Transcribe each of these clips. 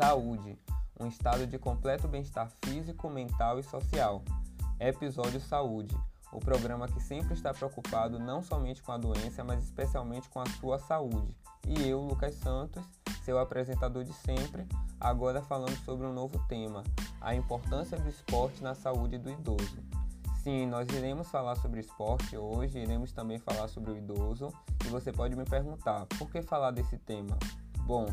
Saúde, um estado de completo bem-estar físico, mental e social. Episódio Saúde, o programa que sempre está preocupado não somente com a doença, mas especialmente com a sua saúde. E eu, Lucas Santos, seu apresentador de sempre, agora falando sobre um novo tema: a importância do esporte na saúde do idoso. Sim, nós iremos falar sobre esporte hoje, iremos também falar sobre o idoso, e você pode me perguntar, por que falar desse tema? Bom,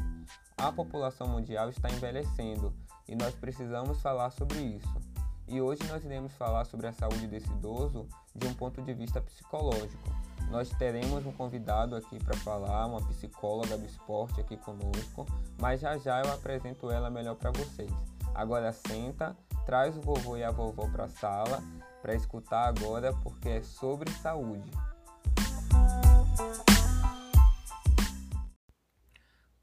a população mundial está envelhecendo e nós precisamos falar sobre isso. E hoje nós iremos falar sobre a saúde desse idoso de um ponto de vista psicológico. Nós teremos um convidado aqui para falar, uma psicóloga do esporte aqui conosco, mas já já eu apresento ela melhor para vocês. Agora senta, traz o vovô e a vovó para a sala para escutar agora porque é sobre saúde.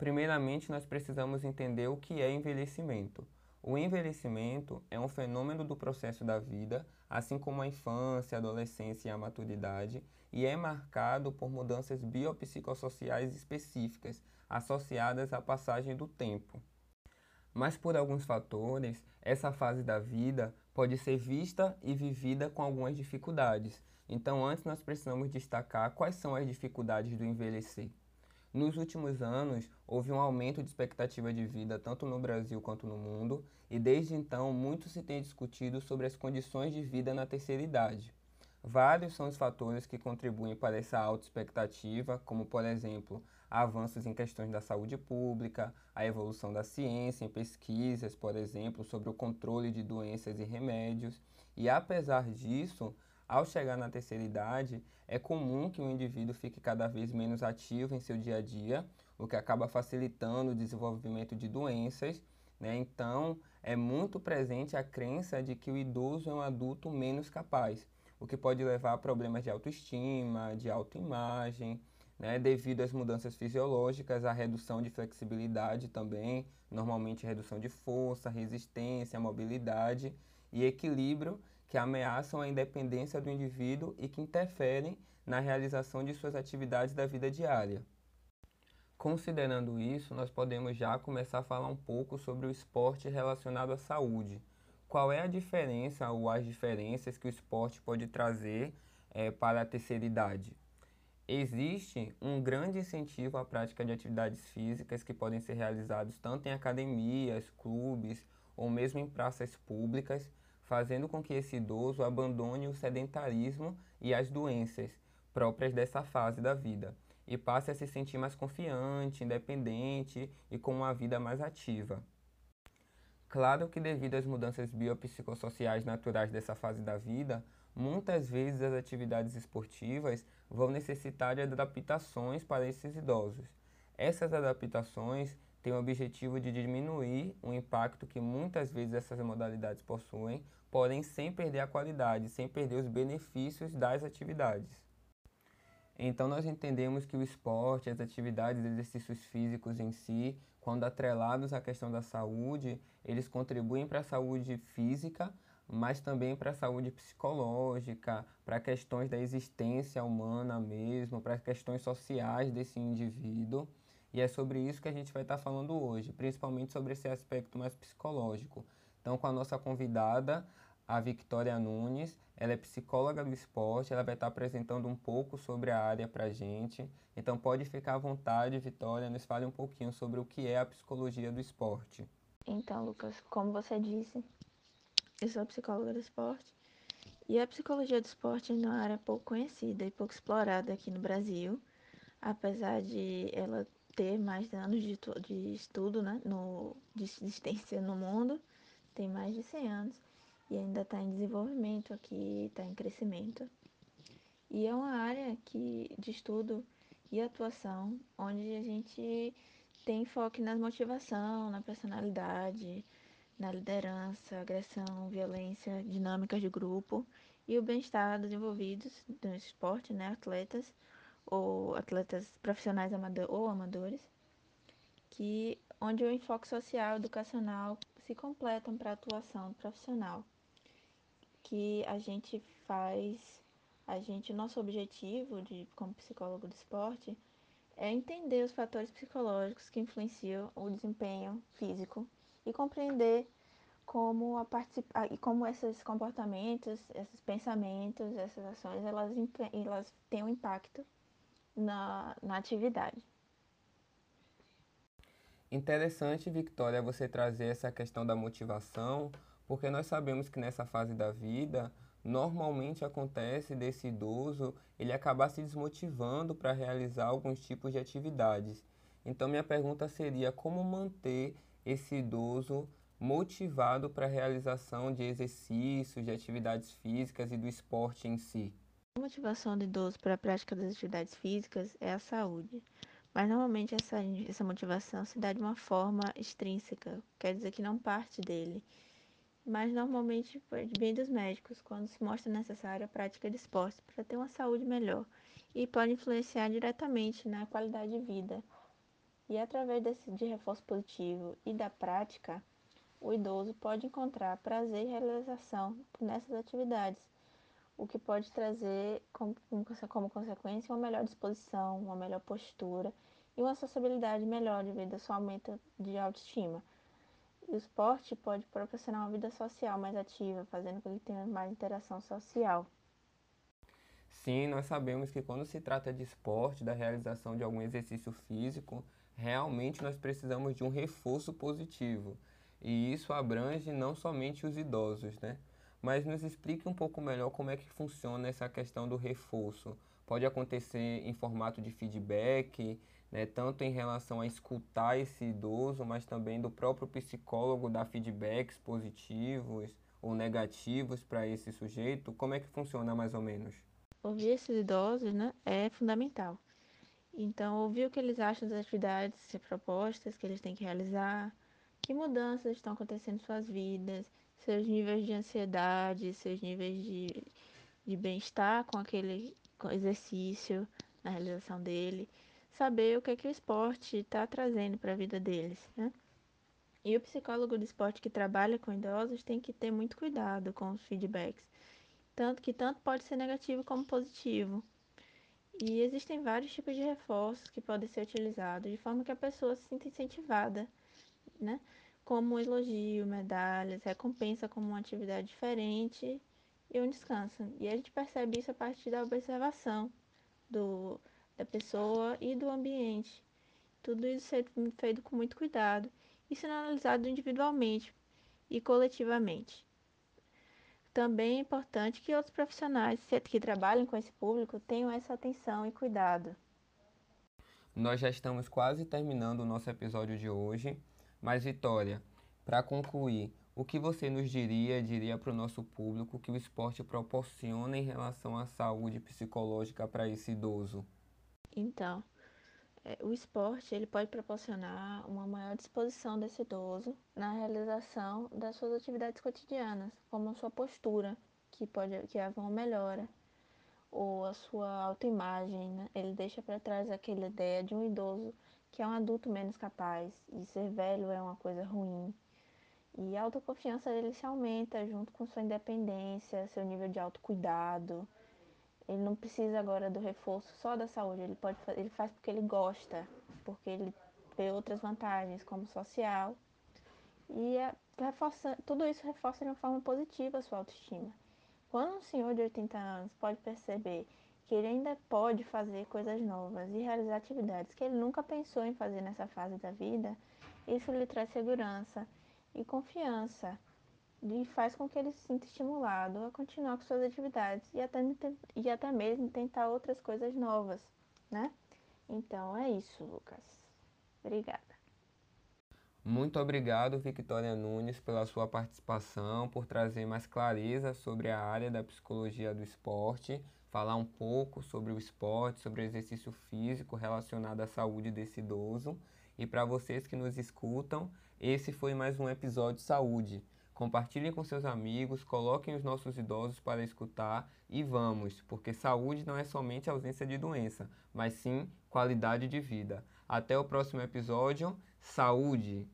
Primeiramente, nós precisamos entender o que é envelhecimento. O envelhecimento é um fenômeno do processo da vida, assim como a infância, a adolescência e a maturidade, e é marcado por mudanças biopsicossociais específicas associadas à passagem do tempo. Mas por alguns fatores, essa fase da vida pode ser vista e vivida com algumas dificuldades. Então, antes nós precisamos destacar quais são as dificuldades do envelhecer. Nos últimos anos, houve um aumento de expectativa de vida tanto no Brasil quanto no mundo, e desde então muito se tem discutido sobre as condições de vida na terceira idade. Vários são os fatores que contribuem para essa alta expectativa, como por exemplo, avanços em questões da saúde pública, a evolução da ciência em pesquisas, por exemplo, sobre o controle de doenças e remédios. E apesar disso, ao chegar na terceira idade, é comum que o indivíduo fique cada vez menos ativo em seu dia a dia, o que acaba facilitando o desenvolvimento de doenças. Né? Então, é muito presente a crença de que o idoso é um adulto menos capaz, o que pode levar a problemas de autoestima, de autoimagem, né? devido às mudanças fisiológicas, a redução de flexibilidade também, normalmente redução de força, resistência, mobilidade e equilíbrio que ameaçam a independência do indivíduo e que interferem na realização de suas atividades da vida diária. Considerando isso, nós podemos já começar a falar um pouco sobre o esporte relacionado à saúde. Qual é a diferença ou as diferenças que o esporte pode trazer é, para a terceira idade? Existe um grande incentivo à prática de atividades físicas que podem ser realizados tanto em academias, clubes ou mesmo em praças públicas fazendo com que esse idoso abandone o sedentarismo e as doenças próprias dessa fase da vida e passe a se sentir mais confiante, independente e com uma vida mais ativa. Claro que, devido às mudanças biopsicossociais naturais dessa fase da vida, muitas vezes as atividades esportivas vão necessitar de adaptações para esses idosos. Essas adaptações tem o objetivo de diminuir o impacto que muitas vezes essas modalidades possuem, porém sem perder a qualidade, sem perder os benefícios das atividades. Então nós entendemos que o esporte, as atividades exercícios físicos em si, quando atrelados à questão da saúde, eles contribuem para a saúde física, mas também para a saúde psicológica, para questões da existência humana mesmo, para questões sociais desse indivíduo. E é sobre isso que a gente vai estar falando hoje, principalmente sobre esse aspecto mais psicológico. Então, com a nossa convidada, a Victoria Nunes, ela é psicóloga do esporte, ela vai estar apresentando um pouco sobre a área para a gente. Então, pode ficar à vontade, Vitória, nos fale um pouquinho sobre o que é a psicologia do esporte. Então, Lucas, como você disse, eu sou psicóloga do esporte e a psicologia do esporte é uma área pouco conhecida e pouco explorada aqui no Brasil, apesar de ela ter mais anos de, de estudo, né, no, de existência no mundo, tem mais de 100 anos e ainda está em desenvolvimento aqui, está em crescimento. E é uma área que, de estudo e atuação onde a gente tem enfoque na motivação, na personalidade, na liderança, agressão, violência, dinâmicas de grupo e o bem-estar dos envolvidos no esporte, né, atletas, ou atletas profissionais amador, ou amadores, que onde o enfoque social e educacional se completam para a atuação profissional. Que a gente faz, a gente, nosso objetivo de como psicólogo do esporte é entender os fatores psicológicos que influenciam o desempenho físico e compreender como a participar e como esses comportamentos, esses pensamentos, essas ações, elas, elas têm um impacto na, na atividade. Interessante, Victoria, você trazer essa questão da motivação, porque nós sabemos que nessa fase da vida, normalmente acontece desse idoso ele acabar se desmotivando para realizar alguns tipos de atividades. Então, minha pergunta seria como manter esse idoso motivado para a realização de exercícios, de atividades físicas e do esporte em si? A motivação do idoso para a prática das atividades físicas é a saúde. Mas normalmente essa, essa motivação se dá de uma forma extrínseca, quer dizer que não parte dele. Mas normalmente vem dos médicos, quando se mostra necessária a prática de esporte para ter uma saúde melhor e pode influenciar diretamente na qualidade de vida. E através desse, de reforço positivo e da prática, o idoso pode encontrar prazer e realização nessas atividades, o que pode trazer como, como consequência uma melhor disposição, uma melhor postura e uma sociabilidade melhor devido ao seu aumento de autoestima. E o esporte pode proporcionar uma vida social mais ativa, fazendo com que tenha mais interação social. Sim, nós sabemos que quando se trata de esporte, da realização de algum exercício físico, realmente nós precisamos de um reforço positivo. E isso abrange não somente os idosos, né? Mas nos explique um pouco melhor como é que funciona essa questão do reforço. Pode acontecer em formato de feedback, né, tanto em relação a escutar esse idoso, mas também do próprio psicólogo dar feedbacks positivos ou negativos para esse sujeito. Como é que funciona mais ou menos? Ouvir esses idosos né, é fundamental. Então, ouvir o que eles acham das atividades propostas que eles têm que realizar, que mudanças estão acontecendo em suas vidas, seus níveis de ansiedade, seus níveis de, de bem-estar com aquele exercício, na realização dele, saber o que, é que o esporte está trazendo para a vida deles, né? E o psicólogo do esporte que trabalha com idosos tem que ter muito cuidado com os feedbacks, tanto que tanto pode ser negativo como positivo. E existem vários tipos de reforços que podem ser utilizados de forma que a pessoa se sinta incentivada né? Como elogio, medalhas, recompensa como uma atividade diferente e um descanso. E a gente percebe isso a partir da observação do, da pessoa e do ambiente. Tudo isso é feito com muito cuidado e sendo analisado individualmente e coletivamente. Também é importante que outros profissionais que trabalham com esse público tenham essa atenção e cuidado. Nós já estamos quase terminando o nosso episódio de hoje. Mas, Vitória, para concluir, o que você nos diria, diria para o nosso público que o esporte proporciona em relação à saúde psicológica para esse idoso? Então, é, o esporte ele pode proporcionar uma maior disposição desse idoso na realização das suas atividades cotidianas, como a sua postura, que pode que haja uma melhora, ou a sua autoimagem, né? Ele deixa para trás aquela ideia de um idoso que é um adulto menos capaz e ser velho é uma coisa ruim. E a autoconfiança dele se aumenta junto com sua independência, seu nível de autocuidado. Ele não precisa agora do reforço só da saúde, ele pode ele faz porque ele gosta, porque ele vê outras vantagens como social. E é, reforça, tudo isso reforça de uma forma positiva a sua autoestima. Quando um senhor de 80 anos pode perceber que ele ainda pode fazer coisas novas e realizar atividades que ele nunca pensou em fazer nessa fase da vida, isso lhe traz segurança e confiança e faz com que ele se sinta estimulado a continuar com suas atividades e até, e até mesmo tentar outras coisas novas, né? Então é isso, Lucas. Obrigada. Muito obrigado, Victoria Nunes, pela sua participação, por trazer mais clareza sobre a área da psicologia do esporte falar um pouco sobre o esporte, sobre o exercício físico relacionado à saúde desse idoso. E para vocês que nos escutam, esse foi mais um episódio Saúde. Compartilhem com seus amigos, coloquem os nossos idosos para escutar e vamos, porque saúde não é somente ausência de doença, mas sim qualidade de vida. Até o próximo episódio. Saúde!